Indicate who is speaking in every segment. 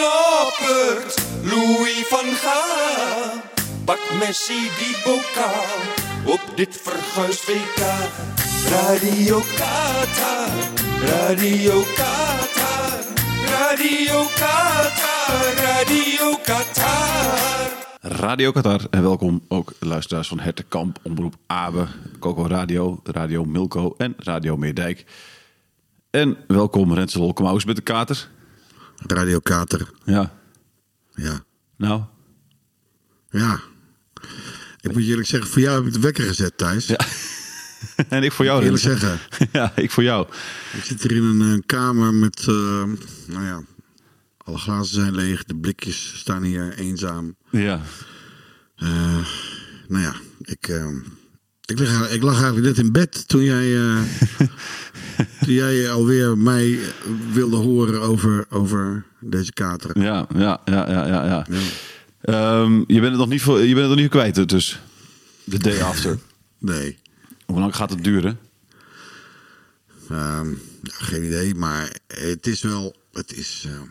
Speaker 1: Noppert, Louis van Gaal. Pak Messi die bokaal op dit verguisd WK. Radio Qatar, Radio Qatar, Radio Qatar, Radio Qatar.
Speaker 2: Radio Qatar en welkom ook luisteraars van Hertenkamp, Omroep Abe, Coco Radio, Radio Milko en Radio Meerdijk. En welkom Rensel Holkemaus met de kater.
Speaker 3: Radio Kater.
Speaker 2: Ja,
Speaker 3: Ja.
Speaker 2: nou,
Speaker 3: Ja. Ik moet je eerlijk zeggen, voor jou heb ik de wekker gezet, Thijs.
Speaker 2: Ja. en ik voor jou
Speaker 3: Eerlijk
Speaker 2: Rensel.
Speaker 3: zeggen.
Speaker 2: Ja, ik voor jou.
Speaker 3: Ik zit hier in een eh, kamer met, eh, nou ja, alle glazen zijn leeg. De blikjes staan hier eenzaam.
Speaker 2: Ja,
Speaker 3: Eh, nou ja, ik, ik, lag eigenlijk net in bed toen jij, eh, toen jij alweer mij wilde horen over, over deze kater.
Speaker 2: ja, ja, ja, ja, ja. ja. Ehm, je bent het nog niet, voor, je bent het nog niet kwijt dus. De day after.
Speaker 3: Nee.
Speaker 2: Hoe lang gaat het duren?
Speaker 3: Ehm, geen idee, maar het is wel. Het is. ehm,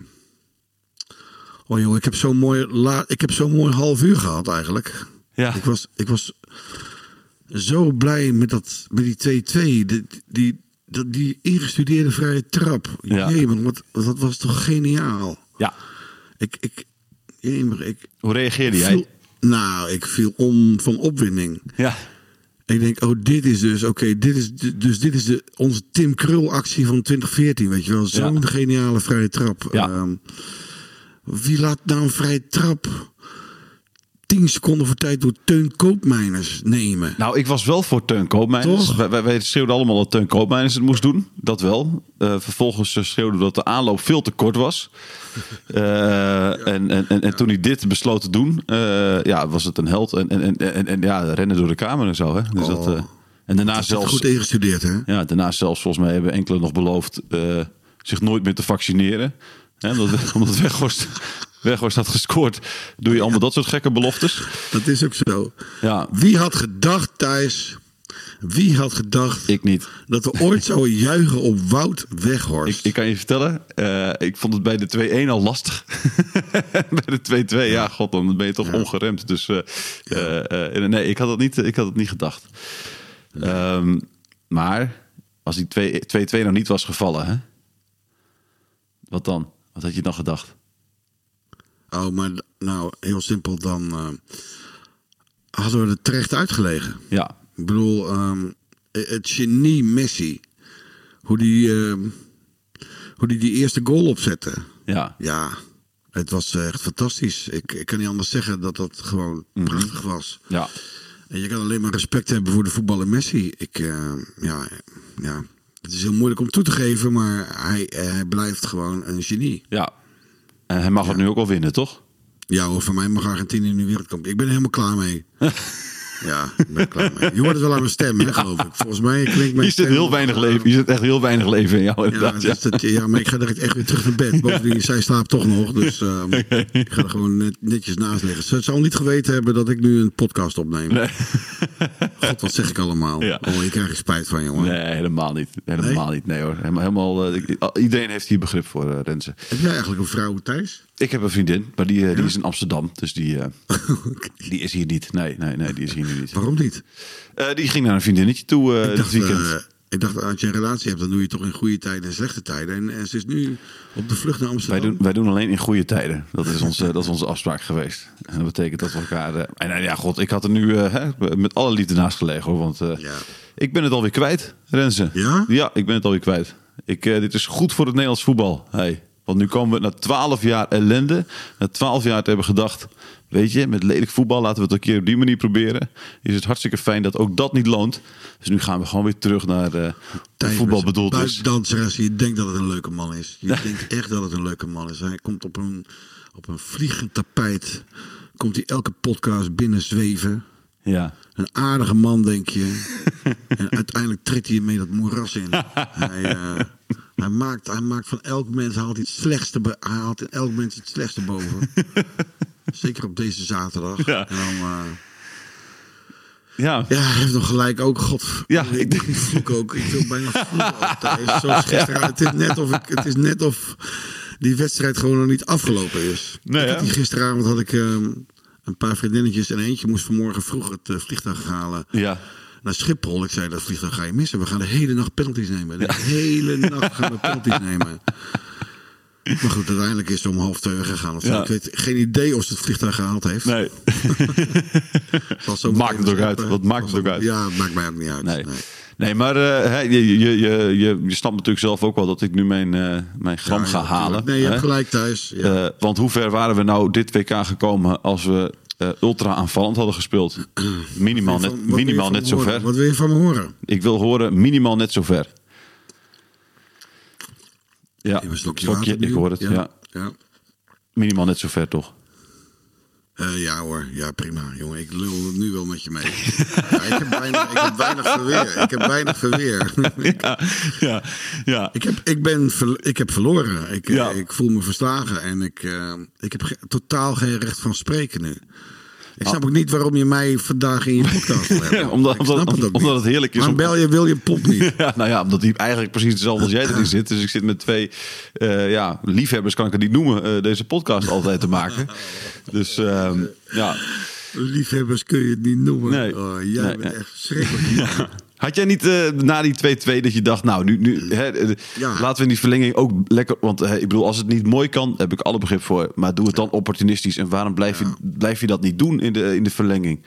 Speaker 3: Oh joh, ik heb zo'n mooi, la... ik heb zo'n mooi half uur gehad eigenlijk.
Speaker 2: Ja.
Speaker 3: Ik was, ik was zo blij met, dat, met die 2-2. Die, die, die, ingestudeerde vrije trap.
Speaker 2: Ja.
Speaker 3: Jemig, wat, dat was toch geniaal.
Speaker 2: Ja.
Speaker 3: Ik, ik, jemig, ik
Speaker 2: Hoe reageerde jij?
Speaker 3: viel, nou, ik viel om van opwinding.
Speaker 2: Ja.
Speaker 3: Ik denk, oh, dit is dus, oké, dit is dus dit is de, onze Tim Krul actie van 2014, weet je wel. Zo'n
Speaker 2: Ja.
Speaker 3: geniale vrije trap.
Speaker 2: Ja.
Speaker 3: Ehm, wie laat nou een vrije trap 10 seconden voor tijd door Teun Koopmeiners nemen?
Speaker 2: Nou, ik was wel voor Teun Koopmeiners. Wij, wij, wij schreeuwden allemaal dat Teun Koopmeiners het moest doen. Dat wel. Eh, vervolgens eh, schreeuwden we dat de aanloop veel te kort was. Eh, en, en, en, en toen hij dit besloot te doen, ja, was het een held. En, en, en, en, ja, rennen door de kamer en zo. Hè? Dus dat, eh, en daarna zelfs,
Speaker 3: goed ingestudeerd, hè?
Speaker 2: ja, daarna zelfs, volgens mij hebben enkele nog beloofd zich nooit meer te vaccineren. Hè? Omdat, omdat Weghorst, Weghorst had gescoord, doe je allemaal dat soort gekke beloftes.
Speaker 3: Dat is ook zo.
Speaker 2: Ja,
Speaker 3: Wie had gedacht, Thijs, wie had gedacht
Speaker 2: ik niet.
Speaker 3: dat we ooit zouden juichen op Wout Weghorst?
Speaker 2: Ik, ik kan je vertellen, eh, ik vond het bij de 2-1 al lastig. bij de 2-2, ja. god, dan ben je toch ongeremd. Dus eh, eh, nee, ik had het niet, ik had het niet gedacht. Ehm, maar als die 2 2-2 nog niet was gevallen, hè? wat dan? Wat had je dan gedacht?
Speaker 3: Oh, maar nou, heel simpel, dan eh, hadden we er terecht uitgelegen.
Speaker 2: Ja,
Speaker 3: Ik bedoel, ehm, het genie Messi. Hoe die, ehm, hoe die die eerste goal opzette.
Speaker 2: ja,
Speaker 3: Ja, het was echt fantastisch. Ik, ik kan niet anders zeggen dat dat gewoon prachtig was.
Speaker 2: ja.
Speaker 3: En je kan alleen maar respect hebben voor de voetballer Messi. Ik, eh, ja, ja, het is heel moeilijk om toe te geven, maar hij, eh, hij blijft gewoon een genie.
Speaker 2: ja. En hij mag het nu ook al winnen, toch?
Speaker 3: Ja hoor, voor mij mag Argentinië nu wereldkampioen. Ik ben er helemaal klaar mee. ja, ik ben klaar mee. Je hoort het wel aan mijn stem, hè, geloof ik. Volgens mij klinkt mijn
Speaker 2: Hier zit heel weinig leven. Hier zit echt heel weinig leven in jou,
Speaker 3: Ja,
Speaker 2: inderdaad. Ja,
Speaker 3: dus dat, ja, maar ik ga direct echt weer terug naar bed. Bovendien, zij slaapt toch nog. Dus ehm, ik ga er gewoon net, netjes naast liggen. Ze zal niet geweten hebben dat ik nu een podcast opneem. God, wat zeg ik allemaal?
Speaker 2: Ja.
Speaker 3: Oh, je krijgt er spijt van, jongen.
Speaker 2: Nee, helemaal niet. Helemaal niet. Nee hoor. Helemaal, helemaal, eh, ik- iedereen heeft hier begrip voor, Renze.
Speaker 3: Heb jij eigenlijk een vrouw, Thijs?
Speaker 2: Ik heb een vriendin, maar die, eh, die is in Amsterdam. Dus die, die is hier niet. Nee, nee, nee, die is hier nu niet.
Speaker 3: Waarom niet?
Speaker 2: Die ging naar een vriendinnetje toe
Speaker 3: Ik
Speaker 2: dit weekend.
Speaker 3: Ik dacht, als je een relatie hebt, dan doe je toch in goede tijden en slechte tijden. En, en ze is nu op de vlucht naar
Speaker 2: Wij
Speaker 3: Amsterdam.
Speaker 2: doen, wij doen alleen in goede tijden. Dat is, onze, dat is onze afspraak geweest. En dat betekent dat we elkaar... eh, en ja, god, ik had er nu eh, met alle liefde naast gelegen. Hoor, want eh,
Speaker 3: Ja.
Speaker 2: ik ben het alweer kwijt, Renze.
Speaker 3: Ja?
Speaker 2: Ja, ik ben het alweer kwijt. Ik, dit is goed voor het Nederlands voetbal. Hey. Want nu komen we na twaalf jaar ellende. Na twaalf jaar te hebben gedacht... Weet je, met lelijk voetbal laten we het een keer op die manier proberen. Is het hartstikke fijn dat ook dat niet loont. Dus nu gaan we gewoon weer terug naar hoe
Speaker 3: Thijs
Speaker 2: voetbal bedoeld is.
Speaker 3: buikdanseres. Je denkt dat het een leuke man is. Je denkt echt dat het een leuke man is. Hij komt op een, op een vliegend tapijt. Komt hij elke podcast binnen zweven.
Speaker 2: Ja.
Speaker 3: Een aardige man, denk je. en uiteindelijk trekt hij mee dat moeras in. hij, eh, hij, maakt, hij maakt van elk mens haalt het slechtste, haalt in elk mens het slechtste boven. Zeker op deze zaterdag.
Speaker 2: Ja.
Speaker 3: En dan, eh,
Speaker 2: Ja.
Speaker 3: ja, hij heeft nog gelijk ook. God,
Speaker 2: Ja,
Speaker 3: ik,
Speaker 2: ik-
Speaker 3: ik vloek ook. Ik wil bijna vloeken. Zoals gisteren. Het is net of ik, het is net of die wedstrijd gewoon nog niet afgelopen is.
Speaker 2: Nee,
Speaker 3: ik had die gisteravond had ik ehm, een paar vriendinnetjes en eentje moest vanmorgen vroeg het eh, vliegtuig halen
Speaker 2: Ja.
Speaker 3: Naar Schiphol. Ik zei, dat vliegtuig ga je missen. We gaan de hele nacht penalties nemen. De hele nacht gaan we penalties nemen. Maar goed, uiteindelijk is ze om half twee weggegaan. Of.
Speaker 2: Ja.
Speaker 3: Ik weet geen idee of ze het vliegtuig gehaald heeft.
Speaker 2: Nee.
Speaker 3: Zo
Speaker 2: Maakt het ook uit. Wat maakt het ook uit?
Speaker 3: Ja, het maakt mij ook niet uit.
Speaker 2: Nee. Nee, maar eh, je, je, je, je, je snapt natuurlijk zelf ook wel dat ik nu mijn, eh, mijn gram
Speaker 3: Ja,
Speaker 2: ga halen.
Speaker 3: Nee, je hebt gelijk thuis. Ja.
Speaker 2: Eh, want hoe ver waren we nou dit WK gekomen als we eh, ultra aanvallend hadden gespeeld? Minimaal net, minimaal net zo ver.
Speaker 3: Wat wil je van me horen?
Speaker 2: Ik wil horen minimaal net zo ver. Ja, ik hoor het. Ja.
Speaker 3: Ja.
Speaker 2: Minimaal net zo ver, toch?
Speaker 3: Eh, ja hoor, ja prima. Jongen, ik lul nu wel met je mee. ja, ik, heb weinig, ik heb weinig verweer. Ik heb weinig verweer.
Speaker 2: Ja, ja, ja.
Speaker 3: ik, heb, ik, ben ik heb verloren. Ik, eh,
Speaker 2: Ja.
Speaker 3: ik voel me verslagen. En ik, eh, ik heb totaal geen recht van spreken nu. Ik snap ook niet waarom je mij vandaag in je podcast wil hebben.
Speaker 2: Omdat- omdat-
Speaker 3: het
Speaker 2: omdat heerlijk is
Speaker 3: Waarom
Speaker 2: om-
Speaker 3: bel je William Pop niet?
Speaker 2: Ja, nou ja, omdat hij eigenlijk precies hetzelfde als jij erin zit. Dus ik zit met twee eh, ja, liefhebbers, kan ik het niet noemen, eh, deze podcast altijd te maken. Dus ehm, ja.
Speaker 3: Liefhebbers kun je het niet noemen.
Speaker 2: Nee.
Speaker 3: Oh, jij
Speaker 2: Nee,
Speaker 3: bent
Speaker 2: nee.
Speaker 3: echt verschrikkelijk.
Speaker 2: Had jij niet eh, na die 2-2 dat je dacht, nou, nu, nu hè, eh,
Speaker 3: Ja.
Speaker 2: laten we in die verlenging ook lekker. Want eh, ik bedoel, als het niet mooi kan, heb ik alle begrip voor. Maar doe het dan opportunistisch. En waarom blijf, je, blijf je dat niet doen in de, in de verlenging?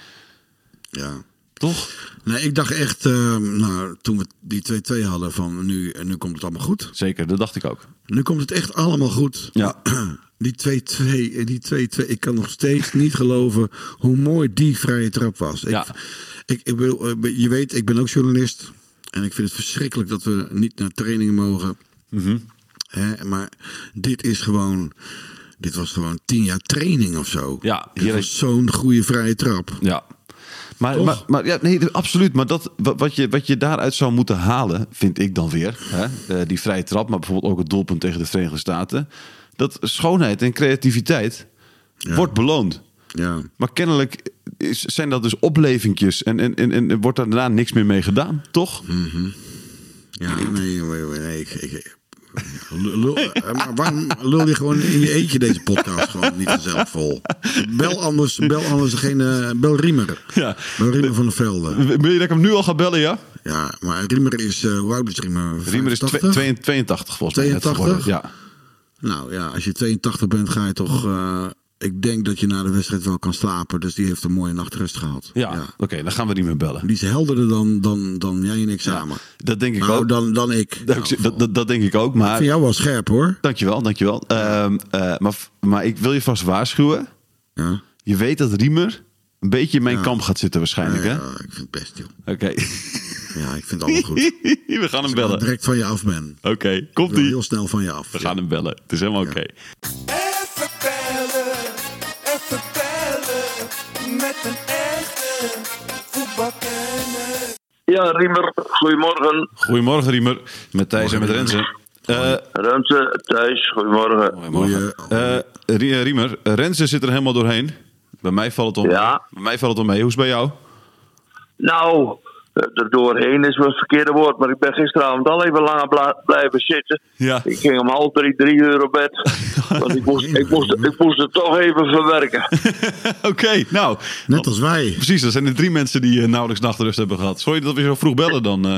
Speaker 3: Ja.
Speaker 2: Toch?
Speaker 3: Nee, ik dacht echt, eh, nou, toen we die 2-2 hadden, van nu, nu komt het allemaal goed.
Speaker 2: Zeker, dat dacht ik ook.
Speaker 3: Nu komt het echt allemaal goed.
Speaker 2: Ja.
Speaker 3: Die 2-2, en die 2-2, ik kan nog steeds niet geloven hoe mooi die vrije trap was. Ik,
Speaker 2: Ja.
Speaker 3: ik, ik wil, eh, je weet, ik ben ook journalist. En ik vind het verschrikkelijk dat we niet naar trainingen mogen.
Speaker 2: Mhm.
Speaker 3: Hè, maar dit is gewoon, dit was gewoon tien jaar training of zo.
Speaker 2: Ja,
Speaker 3: dit
Speaker 2: hier
Speaker 3: was
Speaker 2: is-
Speaker 3: zo'n goede vrije trap.
Speaker 2: Ja. Maar, maar, maar ja, nee, absoluut. Maar dat, wa- wat, je, wat je daaruit zou moeten halen, vind ik dan weer. Hè? eh, die vrije trap, maar bijvoorbeeld ook het doelpunt tegen de Verenigde Staten. Dat schoonheid en creativiteit wordt beloond.
Speaker 3: Ja.
Speaker 2: Maar kennelijk is, zijn dat dus oplevingjes en, en, en, en wordt daar daarna niks meer mee gedaan, toch?
Speaker 3: Ja, nee, nee, nee, ik, ik, lul, eh, maar waarom lul je gewoon in je eentje deze podcast gewoon niet zelf vol? Bel anders, bel anders degene, bel Riemer.
Speaker 2: Ja.
Speaker 3: Bel Riemer van der Velde.
Speaker 2: Wil je dat ik hem nu al ga bellen, ja?
Speaker 3: Ja, maar Riemer is, eh hoe oud is Riemer?
Speaker 2: Riemer is
Speaker 3: 85?
Speaker 2: 82, 82 volgens mij. net
Speaker 3: 82?
Speaker 2: geworden. Ja.
Speaker 3: Nou ja, als je 82 bent ga je toch, eh, ik denk dat je na de wedstrijd wel kan slapen. Dus die heeft een mooie nachtrust gehad.
Speaker 2: Ja, oké, dan gaan we Riemer bellen.
Speaker 3: Die is helderder dan, dan, dan jij en ik samen.
Speaker 2: Dat denk ik
Speaker 3: nou,
Speaker 2: ook.
Speaker 3: dan, dan ik.
Speaker 2: Dat,
Speaker 3: Nou,
Speaker 2: dat, dat, denk ik ook,
Speaker 3: ik
Speaker 2: maar...
Speaker 3: vind jou wel scherp hoor.
Speaker 2: Dankjewel, dankjewel. Ehm eh, maar, maar ik wil je vast waarschuwen.
Speaker 3: Ja.
Speaker 2: Je weet dat Riemer een beetje in mijn kamp gaat zitten waarschijnlijk, hè?
Speaker 3: Ja, ik vind het best, joh.
Speaker 2: Oké.
Speaker 3: Ja, ik vind het allemaal goed.
Speaker 2: we gaan hem bellen.
Speaker 3: direct van je af ben.
Speaker 2: Oké,
Speaker 3: Ik
Speaker 2: komt ie.
Speaker 3: heel snel van je af.
Speaker 2: We gaan hem bellen. Het is helemaal oké.
Speaker 1: Even bellen, even bellen. Met een echte voetbalkenner.
Speaker 4: Ja, Riemer, goedemorgen.
Speaker 2: Goedemorgen Riemer. Met Thijs en met Renze. Eh
Speaker 4: Renze, Thijs, goedemorgen.
Speaker 2: Goedemorgen. Eh, Rie- Riemer, Renze zit er helemaal doorheen. Bij mij valt het om.
Speaker 4: Ja.
Speaker 2: Bij mij valt het om mee. Hoe is het bij jou?
Speaker 4: Nou, er doorheen is wel het verkeerde woord, maar ik ben gisteravond al even langer bla- blijven zitten.
Speaker 2: Ja.
Speaker 4: Ik ging om half drie, drie uur op bed. want ik moest, ik, moest, ik moest het toch even verwerken.
Speaker 2: Oké, nou.
Speaker 3: Net als wij.
Speaker 2: Precies, er zijn er drie mensen die eh, nauwelijks nachtrust hebben gehad. Sorry dat we zo vroeg bellen dan. eh.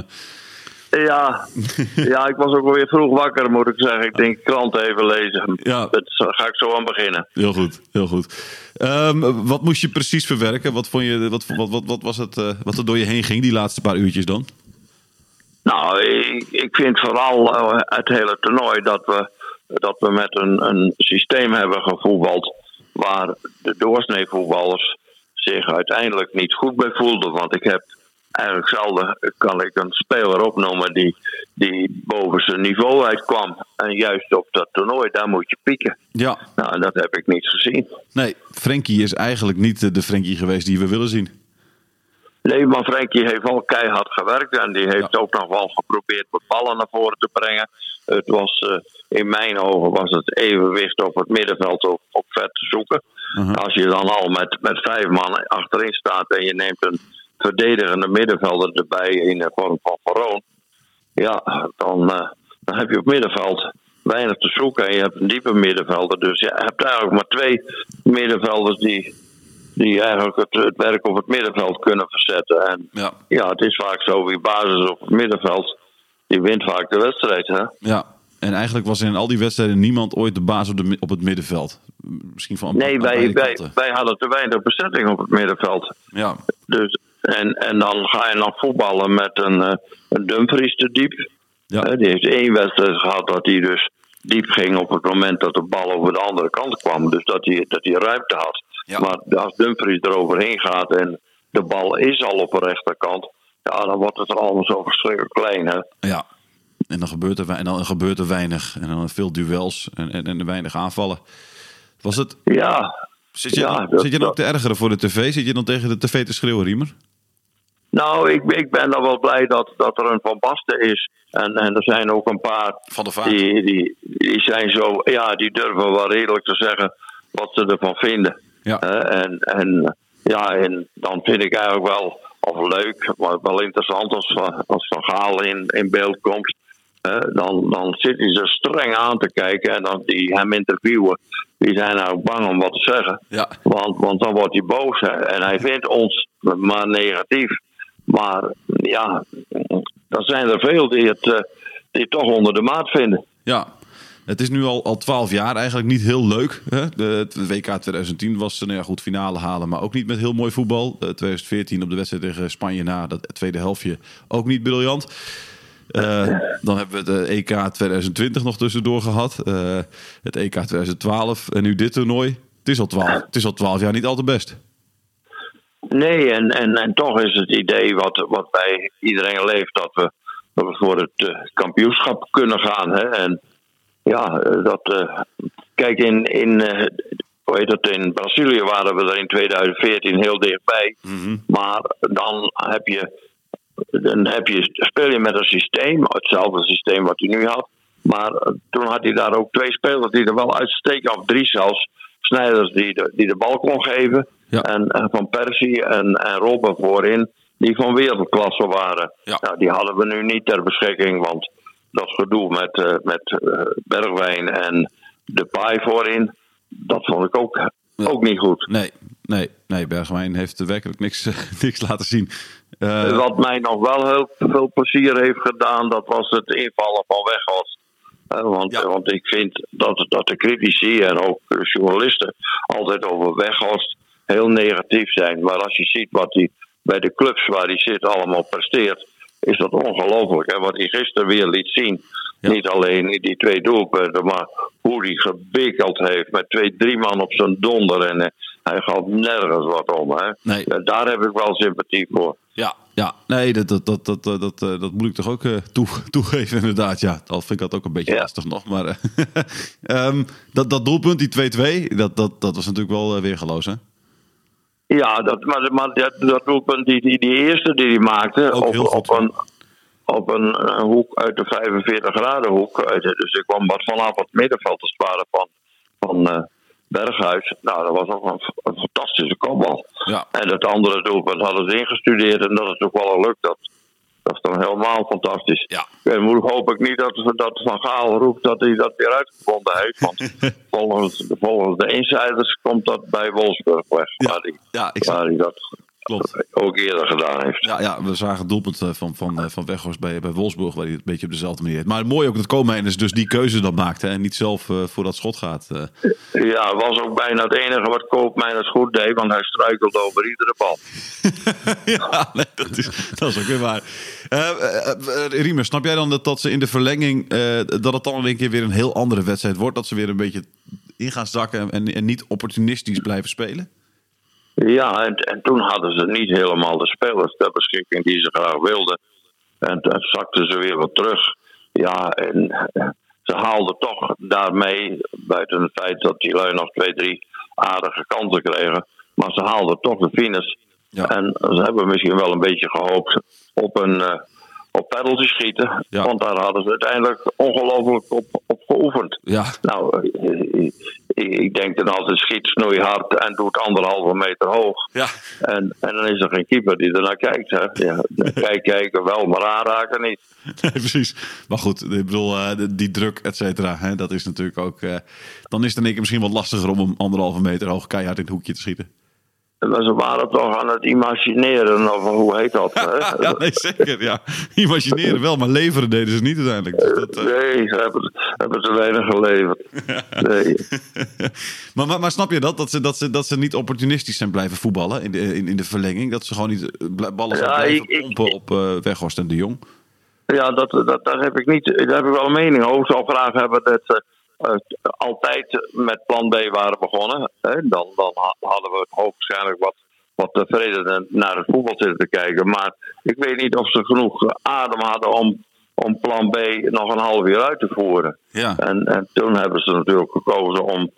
Speaker 4: Ja, ja, ik was ook wel weer vroeg wakker, moet ik zeggen. Ik denk krant even lezen.
Speaker 2: Ja.
Speaker 4: Dat ga ik zo aan beginnen.
Speaker 2: Heel goed, heel goed. Ehm, wat moest je precies verwerken? Wat, vond je, wat, wat, wat, wat was het eh, wat er door je heen ging die laatste paar uurtjes dan?
Speaker 4: Nou, ik, ik vind vooral eh, het hele toernooi dat we, dat we met een, een systeem hebben gevoetbald. waar de doorsneevoetballers zich uiteindelijk niet goed bij voelden. Want ik heb eigenlijk zelden kan ik een speler opnoemen die, die boven zijn niveau uitkwam. En juist op dat toernooi, daar moet je pieken.
Speaker 2: Ja,
Speaker 4: Nou, dat heb ik niet gezien.
Speaker 2: nee, Frenkie is eigenlijk niet de Frenkie geweest die we willen zien.
Speaker 4: Nee, maar Frenkie heeft al keihard gewerkt en die heeft ook nog wel geprobeerd wat ballen naar voren te brengen. Het was, eh, in mijn ogen was het evenwicht op het middenveld op, op vet te zoeken. Als je dan al met, met vijf man achterin staat en je neemt een verdedigende middenvelder erbij in de vorm van Veroon. Ja, dan, eh, dan heb je op middenveld weinig te zoeken en je hebt een diepe middenvelder. Dus je hebt eigenlijk maar twee middenvelders die, die eigenlijk het, het werk op het middenveld kunnen verzetten. En
Speaker 2: Ja,
Speaker 4: ja, het is vaak zo, wie basis op het middenveld, die wint vaak de wedstrijd. Hè?
Speaker 2: ja. En eigenlijk was in al die wedstrijden niemand ooit de baas op, de, op het middenveld. Misschien van
Speaker 4: Nee,
Speaker 2: aan
Speaker 4: wij, wij, wij hadden te weinig bezetting op het middenveld.
Speaker 2: Ja,
Speaker 4: Dus, en, en dan ga je dan voetballen met een, eh, een Dumfries te diep.
Speaker 2: ja.
Speaker 4: Hè, die heeft één wedstrijd gehad dat hij dus diep ging op het moment dat de bal over de andere kant kwam. Dus dat hij, dat hij ruimte had.
Speaker 2: Ja.
Speaker 4: Maar als Dumfries eroverheen gaat en de bal is al op de rechterkant, ja, dan wordt het er allemaal zo verschrikkelijk klein. Hè?
Speaker 2: ja. En dan gebeurt er, en dan gebeurt er weinig. En dan veel duels en, en, en weinig aanvallen. Was het,
Speaker 4: Ja,
Speaker 2: zit je,
Speaker 4: Ja,
Speaker 2: dan,
Speaker 4: dat-
Speaker 2: zit je dan ook te ergeren voor de tv? Zit je dan tegen de tv te schreeuwen, Riemer?
Speaker 4: Nou, ik, ik ben dan wel blij dat, dat er een Van Basten is. En, en er zijn ook een paar
Speaker 2: Van der Vaart.
Speaker 4: die, die, die zijn zo, ja, die durven wel redelijk te zeggen wat ze ervan vinden.
Speaker 2: Ja.
Speaker 4: En, en ja, en dan vind ik eigenlijk wel, of leuk, maar wel interessant als, Van- als Van Gaal in, in beeld komt. Dan, dan zit hij ze streng aan te kijken en dan die hem interviewen, die zijn nou bang om wat te zeggen.
Speaker 2: Ja.
Speaker 4: Want, want dan wordt hij boos hè. en hij vindt ons maar negatief. Maar ja, dan zijn er veel die het, eh, die toch onder de maat vinden.
Speaker 2: Ja, het is nu al, al 12 jaar eigenlijk niet heel leuk. Hè? De, WK 2010 was nou ja, goed finale halen, maar ook niet met heel mooi voetbal. Eh, 2014 op de wedstrijd tegen Spanje na dat tweede helftje ook niet briljant. Eh, dan hebben we het eh, EK 2020 nog tussendoor gehad. Eh, het EK 2012 en nu dit toernooi. Het is al 12, het is al 12 jaar niet al te best.
Speaker 4: Nee, en, en, en toch is het idee wat, wat bij iedereen leeft dat we, dat we voor het eh, kampioenschap kunnen gaan. Hè? En ja, eh, dat. eh, kijk, in, in, hoe heet het, in Brazilië waren we er in 2014 heel dichtbij. Maar dan heb je. Dan heb je, speel je met een systeem, hetzelfde systeem wat hij nu had. Maar toen had hij daar ook twee spelers die er wel uitsteken, of drie zelfs. Snijders die de, die de bal kon geven.
Speaker 2: Ja.
Speaker 4: En, en Van Persie en, en Robben voorin, die van wereldklasse waren.
Speaker 2: Ja.
Speaker 4: Nou, die hadden we nu niet ter beschikking, want dat gedoe met, eh, met eh, Bergwijn en de paai voorin, dat vond ik ook, ook niet goed.
Speaker 2: Nee, nee, nee. Bergwijn heeft werkelijk niks, niks laten zien. Eh,
Speaker 4: Wat mij nog wel heel veel plezier heeft gedaan, dat was het invallen van Weghorst. Eh, want,
Speaker 2: Ja.
Speaker 4: want ik vind dat, dat de critici en ook de journalisten altijd over Weghorst heel negatief zijn. Maar als je ziet wat hij bij de clubs waar hij zit allemaal presteert, is dat ongelooflijk. hè. Wat hij gisteren weer liet zien.
Speaker 2: Ja.
Speaker 4: Niet alleen in die twee doelpunten, maar hoe hij gebikkeld heeft met twee, drie man op zijn donder. En eh, hij gaf nergens wat om. Hè.
Speaker 2: Nee.
Speaker 4: Daar heb ik wel sympathie voor.
Speaker 2: Ja, ja. nee, dat, dat, dat, dat, dat, dat, eh, dat moet ik toch ook eh, toe, toegeven, inderdaad. Ja, al vind ik dat ook een beetje
Speaker 4: Ja.
Speaker 2: lastig nog. Maar eh, ehm, dat, dat doelpunt, die 2-2, dat, dat, dat was natuurlijk wel eh, weergeloos, hè?
Speaker 4: Ja, dat, maar, maar dat, dat doelpunt, die, die, die eerste die hij maakte, op, op, een, op een, hoek uit de 45 graden hoek. Uit, dus ik kwam wat vanaf het middenveld te sparen van, van eh, Berghuis. Nou, dat was ook een, een fantastische kopbal.
Speaker 2: Ja.
Speaker 4: En het andere doelpunt hadden ze ingestudeerd en dat is ook wel lukt. Dat, dat is dan helemaal fantastisch.
Speaker 2: Ja.
Speaker 4: En hoop ik niet dat, dat Van Gaal roept dat hij dat weer uitgevonden heeft. Want volgens, volgens de insiders komt dat bij Wolfsburg weg.
Speaker 2: Ja,
Speaker 4: Waar, die,
Speaker 2: ja,
Speaker 4: waar hij dat
Speaker 2: Klopt.
Speaker 4: ook eerder gedaan heeft.
Speaker 2: Ja, ja, we zagen het doelpunt eh, van, van, eh, van Weghorst bij, bij Wolfsburg, waar hij het een beetje op dezelfde manier deed. Maar mooi ook dat Koolmeijers dus die keuze dan maakt hè, en niet zelf eh, voor dat schot gaat.
Speaker 4: Ja, was ook bijna het enige wat Koopmeiners goed deed, want hij struikelde over iedere bal.
Speaker 2: ja, nee, dat, is, dat is ook weer waar. Eh, Riemer, snap jij dan dat, dat ze in de verlenging, dat het dan in één keer weer een heel andere wedstrijd wordt? Dat ze weer een beetje in gaan zakken en, en niet opportunistisch blijven spelen?
Speaker 4: Ja, en, en toen hadden ze niet helemaal de spelers ter beschikking die ze graag wilden. En toen zakten ze weer wat terug. Ja, en eh, ze haalden toch daarmee, buiten het feit dat die lui nog twee, drie aardige kansen kregen. Maar ze haalden toch de finish.
Speaker 2: Ja.
Speaker 4: En ze hebben misschien wel een beetje gehoopt op een eh, op penalty schieten.
Speaker 2: Ja.
Speaker 4: Want daar hadden ze uiteindelijk ongelooflijk op, op geoefend.
Speaker 2: Ja,
Speaker 4: Nou, eh, ik, denk dan altijd schiet snoeihard en doet anderhalve meter hoog.
Speaker 2: ja.
Speaker 4: En, en dan is er geen keeper die ernaar kijkt. Hè? Ja, kijk, kijken wel, maar aanraken niet.
Speaker 2: Nee, precies. Maar goed, ik bedoel, eh, die druk, et cetera, hè, dat is natuurlijk ook... eh, dan is het in één keer misschien wat lastiger om hem anderhalve meter hoog keihard in het hoekje te schieten.
Speaker 4: Ze waren toch aan het imagineren, of hoe heet dat? hè?
Speaker 2: Ja, nee, zeker. Ja. Imagineren wel, maar leveren deden ze niet uiteindelijk. Dus dat, eh,
Speaker 4: Nee, ze hebben, hebben te weinig geleverd. Nee.
Speaker 2: maar, maar, maar snap je dat? Dat ze, dat, ze, dat ze niet opportunistisch zijn blijven voetballen in de, in, in de verlenging? Dat ze gewoon niet eh, ballen zijn
Speaker 4: Ja,
Speaker 2: blijven
Speaker 4: ik-
Speaker 2: op eh Weghorst en de Jong?
Speaker 4: Ja, dat, dat, daar, heb ik niet, daar heb ik wel een mening over. Ik zou graag hebben dat ze altijd met plan B waren begonnen. Hè? Dan, dan ha- hadden we hoogstwaarschijnlijk wat, wat tevreden naar het voetbal zitten te kijken. Maar ik weet niet of ze genoeg adem hadden om, om plan B nog een half uur uit te voeren.
Speaker 2: Ja.
Speaker 4: En, en toen hebben ze natuurlijk gekozen om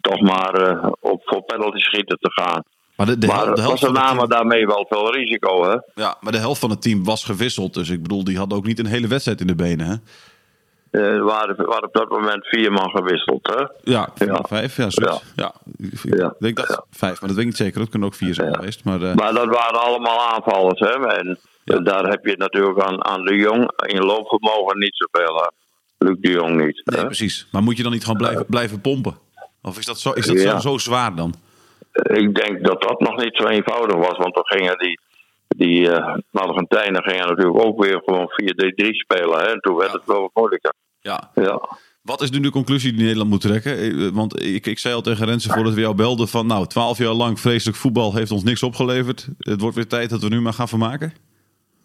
Speaker 4: toch maar eh, op, voor penalty schieten te gaan.
Speaker 2: Maar de, de,
Speaker 4: maar
Speaker 2: helft
Speaker 4: ze namen
Speaker 2: team,
Speaker 4: daarmee wel veel risico, hè?
Speaker 2: ja, maar de helft van het team was gewisseld. Dus ik bedoel, die hadden ook niet een hele wedstrijd in de benen. Hè?
Speaker 4: Eh, Er waren, er waren op dat moment vier man gewisseld, hè?
Speaker 2: Ja, vier,
Speaker 4: Ja.
Speaker 2: vijf. Ja, zoiets. ja. ik
Speaker 4: Ja.
Speaker 2: denk dat vijf, maar dat weet ik niet zeker. Dat kunnen ook vier zijn geweest. Maar, eh,
Speaker 4: Maar dat waren allemaal aanvallers, hè? En daar heb je natuurlijk aan, aan de Jong in loopvermogen niet zoveel aan. Luc de Jong niet.
Speaker 2: nee,
Speaker 4: hè?
Speaker 2: precies. Maar moet je dan niet gewoon blijven, blijven pompen? Of is dat zo, is dat zo, zo zwaar dan?
Speaker 4: Ik denk dat dat nog niet zo eenvoudig was, want dan gingen die, die eh Argentijnen gingen natuurlijk ook weer gewoon 4-3 spelen, hè? En toen werd het wel wat moeilijker.
Speaker 2: Ja.
Speaker 4: Ja.
Speaker 2: Wat is nu de conclusie die Nederland moet trekken? Eh, Want ik, ik zei al tegen Rensen voordat we jou belden van... nou, twaalf jaar lang vreselijk voetbal heeft ons niks opgeleverd. Het wordt weer tijd dat we nu maar gaan vermaken.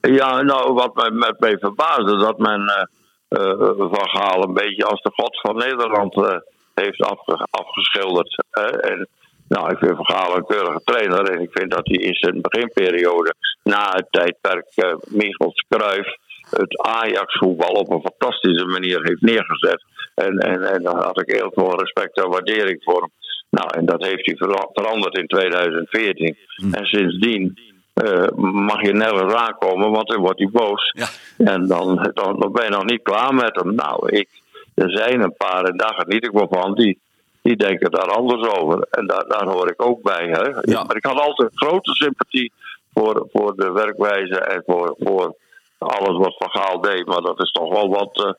Speaker 4: Ja, nou, wat mij, met mij verbaasde, dat men eh eh, Van Gaal een beetje als de god van Nederland eh, heeft afge- afgeschilderd. hè. en, nou, ik vind Van Gaal een keurige trainer en ik vind dat hij in zijn beginperiode, na het tijdperk uh, Michels Cruijff, het Ajax-voetbal op een fantastische manier heeft neergezet. En, en, en daar had ik heel veel respect en waardering voor hem. Nou, en dat heeft hij vera- veranderd in 2014. En sindsdien eh, mag je nergens aankomen, want dan wordt hij boos.
Speaker 2: Ja.
Speaker 4: En dan, dan, dan ben je nog niet klaar met hem. Nou, ik, er zijn een paar, en daar geniet ik wel van, die, die denken daar anders over. En daar, daar hoor ik ook bij. Hè.
Speaker 2: Ja.
Speaker 4: Maar ik had altijd grote sympathie voor, voor de werkwijze en voor, voor alles wat Van Gaal deed. Maar dat is toch wel wat, eh,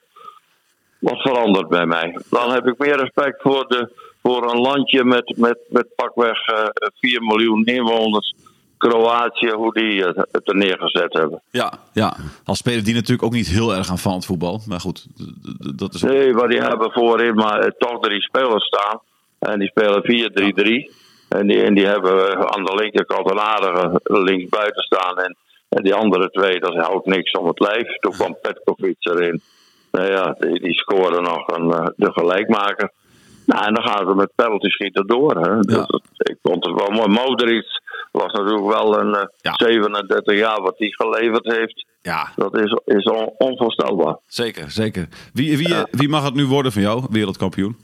Speaker 4: wat veranderd bij mij. Dan heb ik meer respect voor, de, voor een landje met, met, met pakweg eh 4 miljoen inwoners. Kroatië, hoe die eh, het er neergezet hebben.
Speaker 2: Ja, ja. Als speler die natuurlijk ook niet heel erg aan van het voetbal. Maar goed, dat is...
Speaker 4: Nee, maar die hebben voorin maar toch drie spelers staan. En die spelen 4-3-3. En die, en die hebben aan de linkerkant een aardige linksbuiten staan. En, en die andere twee, dat houdt niks om het lijf. Toen kwam Petkovic erin. Nou ja, die, die scoren nog een, eh, de gelijkmaker. Nou, en dan gaan ze met penalty schieten door. Hè. Dus dat- ik vond het wel mooi. Modric was natuurlijk wel een eh,
Speaker 2: Ja.
Speaker 4: 37 jaar wat hij geleverd heeft.
Speaker 2: Ja,
Speaker 4: Dat is, is on- onvoorstelbaar.
Speaker 2: zeker, zeker. Wie, wie, wie mag het nu worden van jou, wereldkampioen?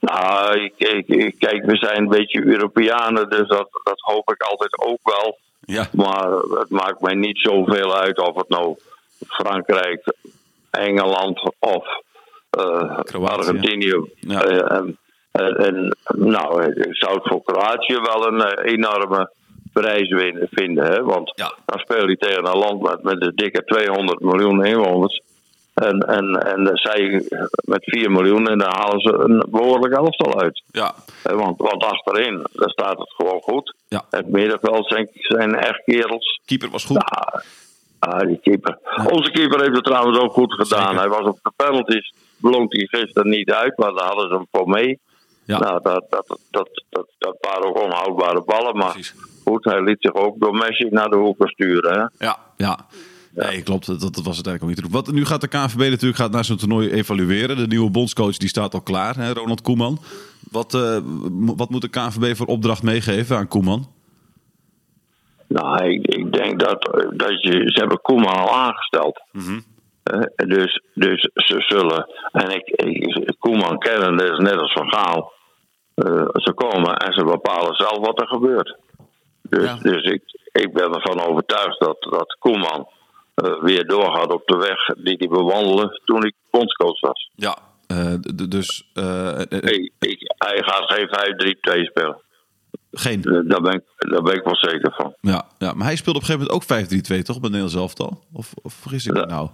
Speaker 4: Nou, ik, ik, ik- kijk, we zijn een beetje Europeanen, dus dat, dat hoop ik altijd ook wel.
Speaker 2: Ja,
Speaker 4: Maar het maakt mij niet zoveel uit of het nou Frankrijk, Engeland of
Speaker 2: Kroatië.
Speaker 4: Argentinië.
Speaker 2: Ja.
Speaker 4: Eh, en, nou, ik zou het voor Kroatië wel een eh, enorme prijs vinden. Hè? Want
Speaker 2: Ja.
Speaker 4: dan speel je tegen een land met, met een dikke 200 miljoen inwoners. En, en, en zij met 4 miljoen en dan halen ze een behoorlijk elftal uit.
Speaker 2: Ja,
Speaker 4: Eh, Want, want achterin, daar staat het gewoon goed.
Speaker 2: Ja.
Speaker 4: Het middenveld zijn, zijn echt kerels.
Speaker 2: keeper was goed.
Speaker 4: Ja, ah, die keeper. Onze keeper heeft het trouwens ook goed gedaan.
Speaker 2: Zeker.
Speaker 4: Hij was op de penalties, blonk hij gisteren niet uit, maar daar hadden ze hem voor mee.
Speaker 2: Ja.
Speaker 4: Nou, dat, dat, dat, dat, dat waren ook onhoudbare ballen, maar
Speaker 2: Precies.
Speaker 4: goed, hij liet zich ook door Messi naar de hoeken sturen. Hè?
Speaker 2: Ja, ja. Nee, klopt. Dat, dat was uiteindelijk ook niet te doen. Wat, nu gaat de KNVB natuurlijk gaat naar zo'n toernooi evalueren. De nieuwe bondscoach die staat al klaar, hè, Ronald Koeman. Wat, eh, wat moet de KNVB voor opdracht meegeven aan Koeman?
Speaker 4: Nou, ik, ik denk dat, dat je, ze hebben Koeman al aangesteld. Eh, dus, dus ze zullen, en ik, ik Koeman kennen, dat is net als Van Gaal. Eh, ze komen en ze bepalen zelf wat er gebeurt. Dus,
Speaker 2: Ja.
Speaker 4: dus ik, ik ben ervan overtuigd dat, dat Koeman eh, weer doorgaat op de weg die hij bewandelde toen ik bondscoach was.
Speaker 2: Ja. eh, dus eh, eh,
Speaker 4: Ik, hij gaat geen 5-3-2 spelen.
Speaker 2: geen.
Speaker 4: Daar ben, ik, daar ben ik wel zeker van.
Speaker 2: Ja, ja, maar hij speelde op een gegeven moment ook 5-3-2, toch? Bij Nederlands elftal? Of, of vergis ik me nou?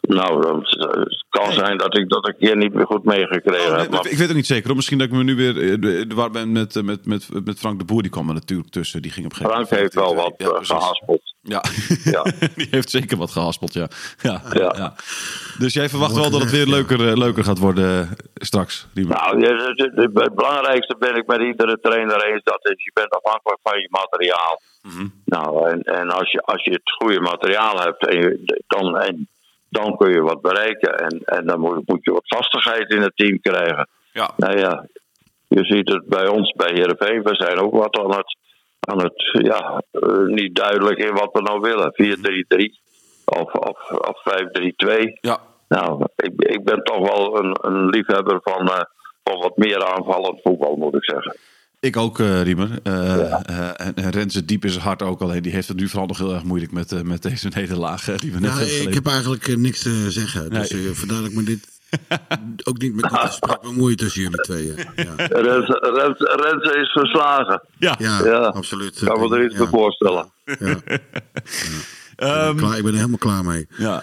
Speaker 4: Nou, het kan zijn dat ik dat ik hier niet meer goed meegekregen
Speaker 2: Oh, nee,
Speaker 4: heb. Maar
Speaker 2: ik weet het niet zeker. hoor. Misschien dat ik me nu weer... Waar ben met, met, met, met Frank de Boer, die kwam er natuurlijk tussen. Die ging op een gegeven
Speaker 4: Frank heeft wel wat
Speaker 2: Ja,
Speaker 4: eh, gehaspeld.
Speaker 2: Ja.
Speaker 4: Ja.
Speaker 2: die heeft zeker wat gehaspeld, ja. Ja, ja.
Speaker 4: Ja.
Speaker 2: Dus jij verwacht wel dat het weer leuker, eh, leuker gaat worden eh, straks?
Speaker 4: Nou, het belangrijkste ben ik met iedere trainer eens. Dat is, je bent afhankelijk van je materiaal.
Speaker 2: Mhm.
Speaker 4: Nou, en, en als, je, als je het goede materiaal hebt, en je, dan, en, dan kun je wat bereiken. En, en dan moet, moet je wat vastigheid in het team krijgen.
Speaker 2: Ja.
Speaker 4: Nou ja, je ziet het bij ons, bij Heerenveen. We zijn ook wat aan het, aan het ja, eh, niet duidelijk in wat we nou willen. 4-3-3 of, of, of 5-3-2.
Speaker 2: Ja.
Speaker 4: Nou, ik, ik ben toch wel een, een liefhebber van, eh, van wat meer aanvallend voetbal, moet ik zeggen.
Speaker 2: Ik ook, eh Riemer. Eh, eh, en, en Renze diep in zijn hart ook alleen. Die heeft het nu vooral nog heel erg moeilijk met, met deze nederlaag die we net
Speaker 3: Ja,
Speaker 2: hebben
Speaker 3: ik heb eigenlijk niks te zeggen. Dus
Speaker 2: Nee.
Speaker 3: vandaar dat ik me dit ook niet met dit gesprek bemoei tussen jullie tweeën. Ja,
Speaker 4: Renze, Renze, Renze is verslagen.
Speaker 2: Ja.
Speaker 3: ja,
Speaker 4: Ja.
Speaker 3: absoluut.
Speaker 4: Ik kan me er iets
Speaker 3: ja,
Speaker 4: bij voorstellen.
Speaker 3: ja.
Speaker 2: Ehm,
Speaker 3: Klaar, ik ben er helemaal klaar mee.
Speaker 2: ja.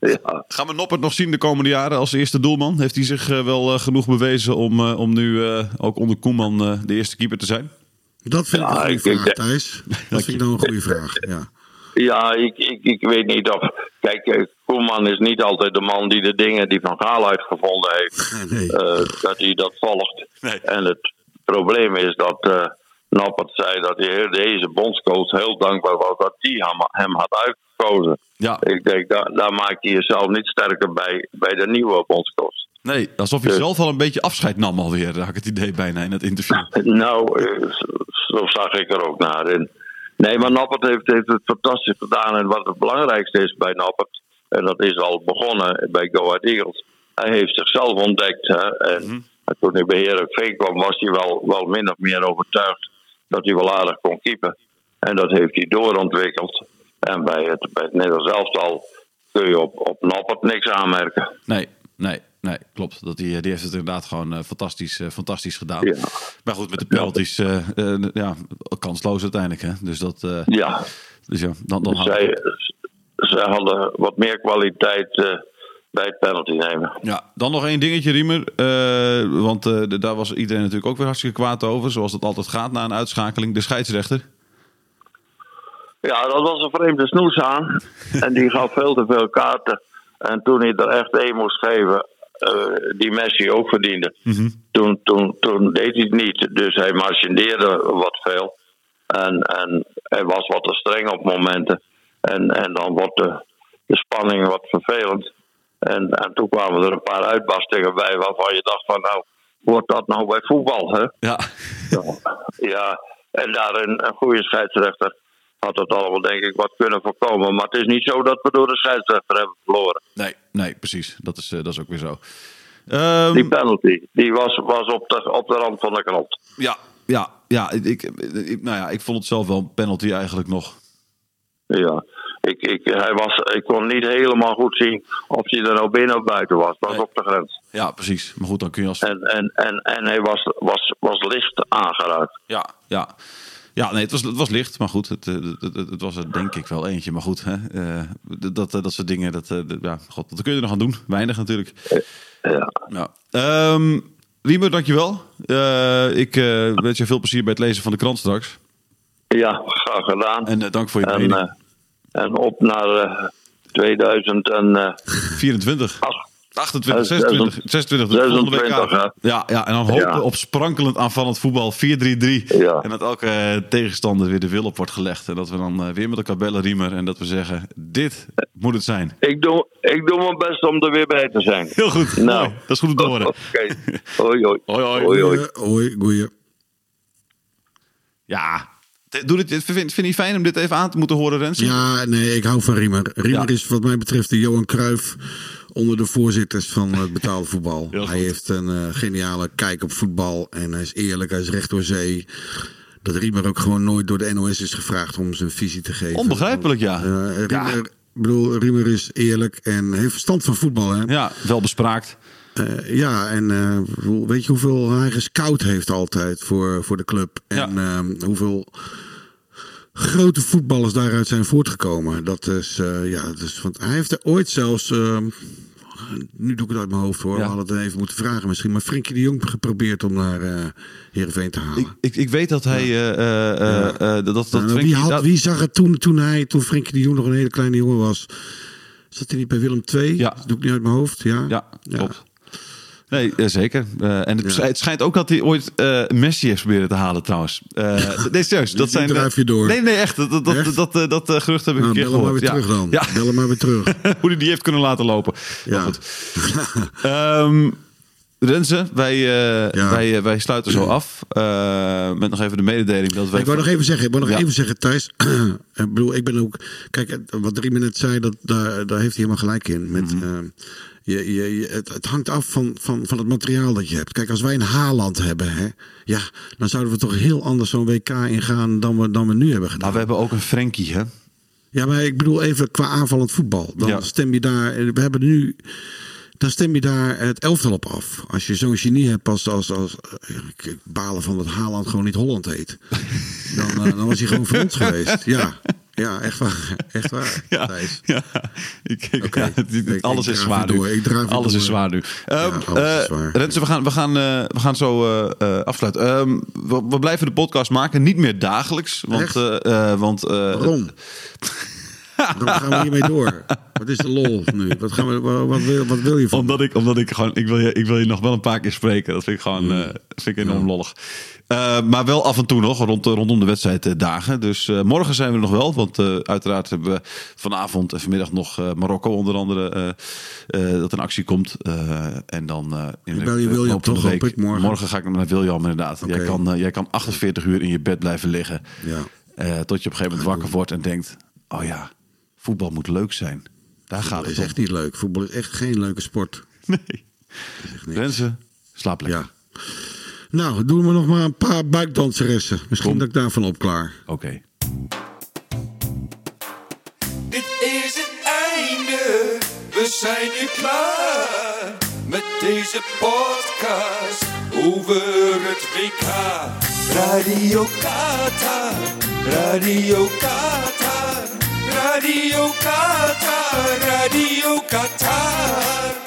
Speaker 4: Ja.
Speaker 2: Gaan we Noppert nog zien de komende jaren als eerste doelman? Heeft hij zich eh, wel eh, genoeg bewezen om, eh, om nu eh, ook onder Koeman eh, de eerste keeper te zijn?
Speaker 3: Dat vind ik
Speaker 4: Ja,
Speaker 3: een goede vraag, Thijs. Dat vind ik nou een goede vraag. Ja.
Speaker 4: Ja, ik, ik, ik weet niet of. Kijk, eh, Koeman is niet altijd de man die de dingen die Van Gaal uitgevonden heeft,
Speaker 3: Nee.
Speaker 4: eh, dat hij dat volgt.
Speaker 2: Nee.
Speaker 4: En het probleem is dat eh Noppert zei dat hij deze bondscoach heel dankbaar was dat hij hem, hem had uitgekozen.
Speaker 2: Ja,
Speaker 4: Ik denk, daar, daar maakt hij jezelf niet sterker bij, bij de nieuwe bondscoach.
Speaker 2: nee, alsof hij
Speaker 4: Dus-
Speaker 2: zelf al een beetje afscheid nam alweer, had ik het idee bijna in het interview.
Speaker 4: Nou, zo zag ik er ook naar in. Nee, maar Noppert heeft, heeft het fantastisch gedaan. En wat het belangrijkste is bij Noppert, en dat is al begonnen bij Go Ahead Eagles, hij heeft zichzelf ontdekt. Hè? En, en toen hij bij Heerenveen kwam, was hij wel, wel min of meer overtuigd dat hij wel aardig kon keepen. En dat heeft hij doorontwikkeld. En bij het, bij het Nederlands elftal kun je op, op Noppert niks aanmerken.
Speaker 2: Nee, nee, nee, klopt. Dat die, die heeft het inderdaad gewoon eh, fantastisch, eh, fantastisch gedaan.
Speaker 4: Ja.
Speaker 2: Maar goed, met de penalties, eh, eh, ja, kansloos uiteindelijk. Hè? Dus, dat, eh,
Speaker 4: Ja,
Speaker 2: dus ja, dan, dan
Speaker 4: Dus zij, hadden wat meer kwaliteit eh, bij het penalty nemen.
Speaker 2: Ja, dan nog één dingetje, Riemer. Eh, want eh, daar was iedereen natuurlijk ook weer hartstikke kwaad over. Zoals het altijd gaat na een uitschakeling. De scheidsrechter.
Speaker 4: Ja, dat was een vreemde snoes aan. en die gaf veel te veel kaarten. En toen hij er echt één moest geven, eh, die Messi ook verdiende. toen, toen, toen deed hij het niet. Dus hij marchandeerde wat veel. En, en hij was wat te streng op momenten. En, en dan wordt de, de spanning wat vervelend. En, en toen kwamen er een paar uitbarstingen bij waarvan je dacht van nou, wordt dat nou bij voetbal, hè?
Speaker 2: Ja,
Speaker 4: Ja, en daar een goede scheidsrechter had het allemaal denk ik wat kunnen voorkomen. Maar het is niet zo dat we door de scheidsrechter hebben verloren.
Speaker 2: nee, nee, precies. Dat is, eh, dat is ook weer zo. Ehm,
Speaker 4: Die penalty, die was, was op, de, op de rand van de krant.
Speaker 2: ja, ja, ja, ik, nou ja, ik vond het zelf wel een penalty eigenlijk nog.
Speaker 4: Ja, ik, ik, hij was, ik kon niet helemaal goed zien of hij er nou binnen of buiten was. Het was
Speaker 2: Nee.
Speaker 4: op de grens.
Speaker 2: Ja, precies. Maar goed, dan kun je als...
Speaker 4: En, en, en, en hij was, was, was licht aangeraakt.
Speaker 2: Ja, ja. Ja, nee, het was, het was licht, maar goed, het, eh, het, het, het was er denk ik wel eentje. Maar goed, hè, eh, dat, dat, dat soort dingen, dat, eh, dat- ja, god, wat kun je er nog aan doen? Weinig natuurlijk.
Speaker 4: Ja.
Speaker 2: Nou, ehm Riemer, dankjewel. Eh ik eh, wens je veel plezier bij het lezen van de krant straks.
Speaker 4: ja, graag gedaan.
Speaker 2: En eh, dank voor je
Speaker 4: En, eh, en op naar eh 2008.
Speaker 2: 24. 28,
Speaker 4: Eh,
Speaker 2: 26, 26. de volgende week
Speaker 4: 26,
Speaker 2: aan. Ja, ja, en dan hopen
Speaker 4: Ja.
Speaker 2: we op sprankelend aanvallend voetbal 4-3-3.
Speaker 4: Ja.
Speaker 2: En dat elke eh, tegenstander weer de wil op wordt gelegd. En dat we dan eh, weer met elkaar bellen, Riemer. En dat we zeggen, dit moet het zijn.
Speaker 4: Ik doe, ik doe mijn best om er weer bij te zijn.
Speaker 2: Heel goed.
Speaker 4: Nou.
Speaker 2: Mooi. Dat is goed om te horen.
Speaker 4: Oké. Hoi, hoi.
Speaker 2: Hoi, hoi.
Speaker 4: hoi, hoi.
Speaker 2: Ja. Doe dit, vind, vind je het fijn om dit even aan te moeten horen, Rens?
Speaker 3: Ja, nee, ik hou van Riemer. Riemer
Speaker 2: Ja.
Speaker 3: is wat mij betreft de Johan Cruijff onder de voorzitters van het betaalde voetbal. Hij heeft een eh, geniale kijk op voetbal en hij is eerlijk, hij is recht door zee. Dat Riemer ook gewoon nooit door de NOS is gevraagd om zijn visie te geven.
Speaker 2: Onbegrijpelijk, ja.
Speaker 3: Eh, Riemer,
Speaker 2: Ja.
Speaker 3: bedoel, Riemer is eerlijk en heeft verstand van voetbal. Hè?
Speaker 2: Ja, wel bespraakt.
Speaker 3: Eh, ja, en eh, weet je hoeveel hij gescout heeft altijd voor, voor de club? En eh, hoeveel grote voetballers daaruit zijn voortgekomen. Dat is, eh, ja, dat is, want hij heeft er ooit zelfs, eh, nu doe ik het uit mijn hoofd hoor,
Speaker 2: Ja.
Speaker 3: we hadden het even moeten vragen misschien, maar Frenkie de Jong geprobeerd om naar eh Heerenveen te halen.
Speaker 2: Ik, ik, ik weet dat hij... eh, eh, eh, eh, dat, dat
Speaker 3: Nou,
Speaker 2: Frenkie-
Speaker 3: wie, had,
Speaker 2: dat-
Speaker 3: wie zag het toen, toen hij, toen Frenkie de Jong nog een hele kleine jongen was? Zat hij niet bij Willem II?
Speaker 2: Ja.
Speaker 3: Dat doe ik niet uit mijn hoofd, ja?
Speaker 2: Ja, klopt. Nee, eh, zeker. Eh, en het, het schijnt ook dat hij ooit eh, Messi heeft proberen te halen trouwens. Nee, serieus. Dat zijn,
Speaker 3: drijf je door.
Speaker 2: Nee, nee, echt. Dat, dat, dat,
Speaker 3: Echt?
Speaker 2: dat, dat, gerucht heb ik
Speaker 3: Nou,
Speaker 2: een keer
Speaker 3: bel hem maar
Speaker 2: gehoord.
Speaker 3: weer terug dan.
Speaker 2: Ja,
Speaker 3: Bel hem maar weer terug.
Speaker 2: hoe hij die heeft kunnen laten lopen.
Speaker 3: Ja.
Speaker 2: Maar goed. Ehm, Renze, wij, eh,
Speaker 3: Ja.
Speaker 2: wij, eh, wij sluiten zo af. Eh, met nog even de mededeling dat wij...
Speaker 3: Ik wou nog even zeggen, ik wou nog
Speaker 2: Ja.
Speaker 3: even zeggen, Thijs. ik bedoel, ik ben ook. Kijk, wat Riemen net zei, dat, daar, daar heeft hij helemaal gelijk in. Met,
Speaker 2: Mhm.
Speaker 3: je, je, je- het, het hangt af van, van, van het materiaal dat je hebt. Kijk, als wij een Haaland hebben, hè, ja, dan zouden we toch heel anders zo'n WK ingaan dan we, dan we nu hebben gedaan.
Speaker 2: Maar we hebben ook een Frenkie, hè?
Speaker 3: Ja, maar ik bedoel even qua aanvallend voetbal. Dan
Speaker 2: Ja.
Speaker 3: stem je daar. We hebben nu. Dan stem je daar het elftal op af. Als je zo'n genie hebt als, als, als eh, ik- ik balen van dat Haaland gewoon niet Holland heet. Dan, eh, dan was hij gewoon voor ons geweest. Ja, ja echt waar. Echt waar.
Speaker 2: Ja. Ik, ik, ja,
Speaker 3: Ik-
Speaker 2: alles is zwaar nu.
Speaker 3: door. Ik draaf weer
Speaker 2: Alles is
Speaker 3: door.
Speaker 2: zwaar nu. Ehm,
Speaker 3: is
Speaker 2: eh,
Speaker 3: zwaar.
Speaker 2: We gaan, we gaan, eh, we gaan zo eh, eh, afsluiten. Ehm, we, we blijven de podcast maken, niet meer dagelijks. Want, eh, eh, want eh,
Speaker 3: Waarom? Waarom gaan we hiermee door? Wat is de lol nu? Wat, gaan we, wat, wat wil, wat wil je van me?
Speaker 2: omdat ik, omdat ik gewoon, ik wil, je, ik wil je nog wel een paar keer spreken. Dat vind ik gewoon, eh, vind ik enorm lollig. Eh, maar wel af en toe nog, rond, rondom de wedstrijddagen. Dus eh, morgen zijn we er nog wel. Want uiteraard hebben we vanavond en vanmiddag nog Marokko onder andere. dat in actie komt. En dan in
Speaker 3: Ik bel je William toch,
Speaker 2: week-
Speaker 3: hoop ik, morgen.
Speaker 2: ga ik naar William inderdaad. Jij, kan, jij kan 48 uur in je bed blijven liggen.
Speaker 3: Ja.
Speaker 2: tot je op een gegeven moment wakker wordt en denkt... Oh ja, voetbal moet leuk zijn. Daar gaat
Speaker 3: Dat
Speaker 2: het
Speaker 3: is
Speaker 2: om.
Speaker 3: echt niet leuk. Voetbal is echt geen leuke sport.
Speaker 2: Nee. Renze, slaap lekker.
Speaker 3: Ja. Nou, doen we nog maar een paar buikdanseressen. Misschien
Speaker 2: Kom.
Speaker 3: dat ik daarvan opklaar.
Speaker 2: Oké.
Speaker 1: Dit is het einde, we zijn nu klaar met deze podcast over het WK. Radio Qatar, Radio Qatar, Radio Qatar, Radio Qatar.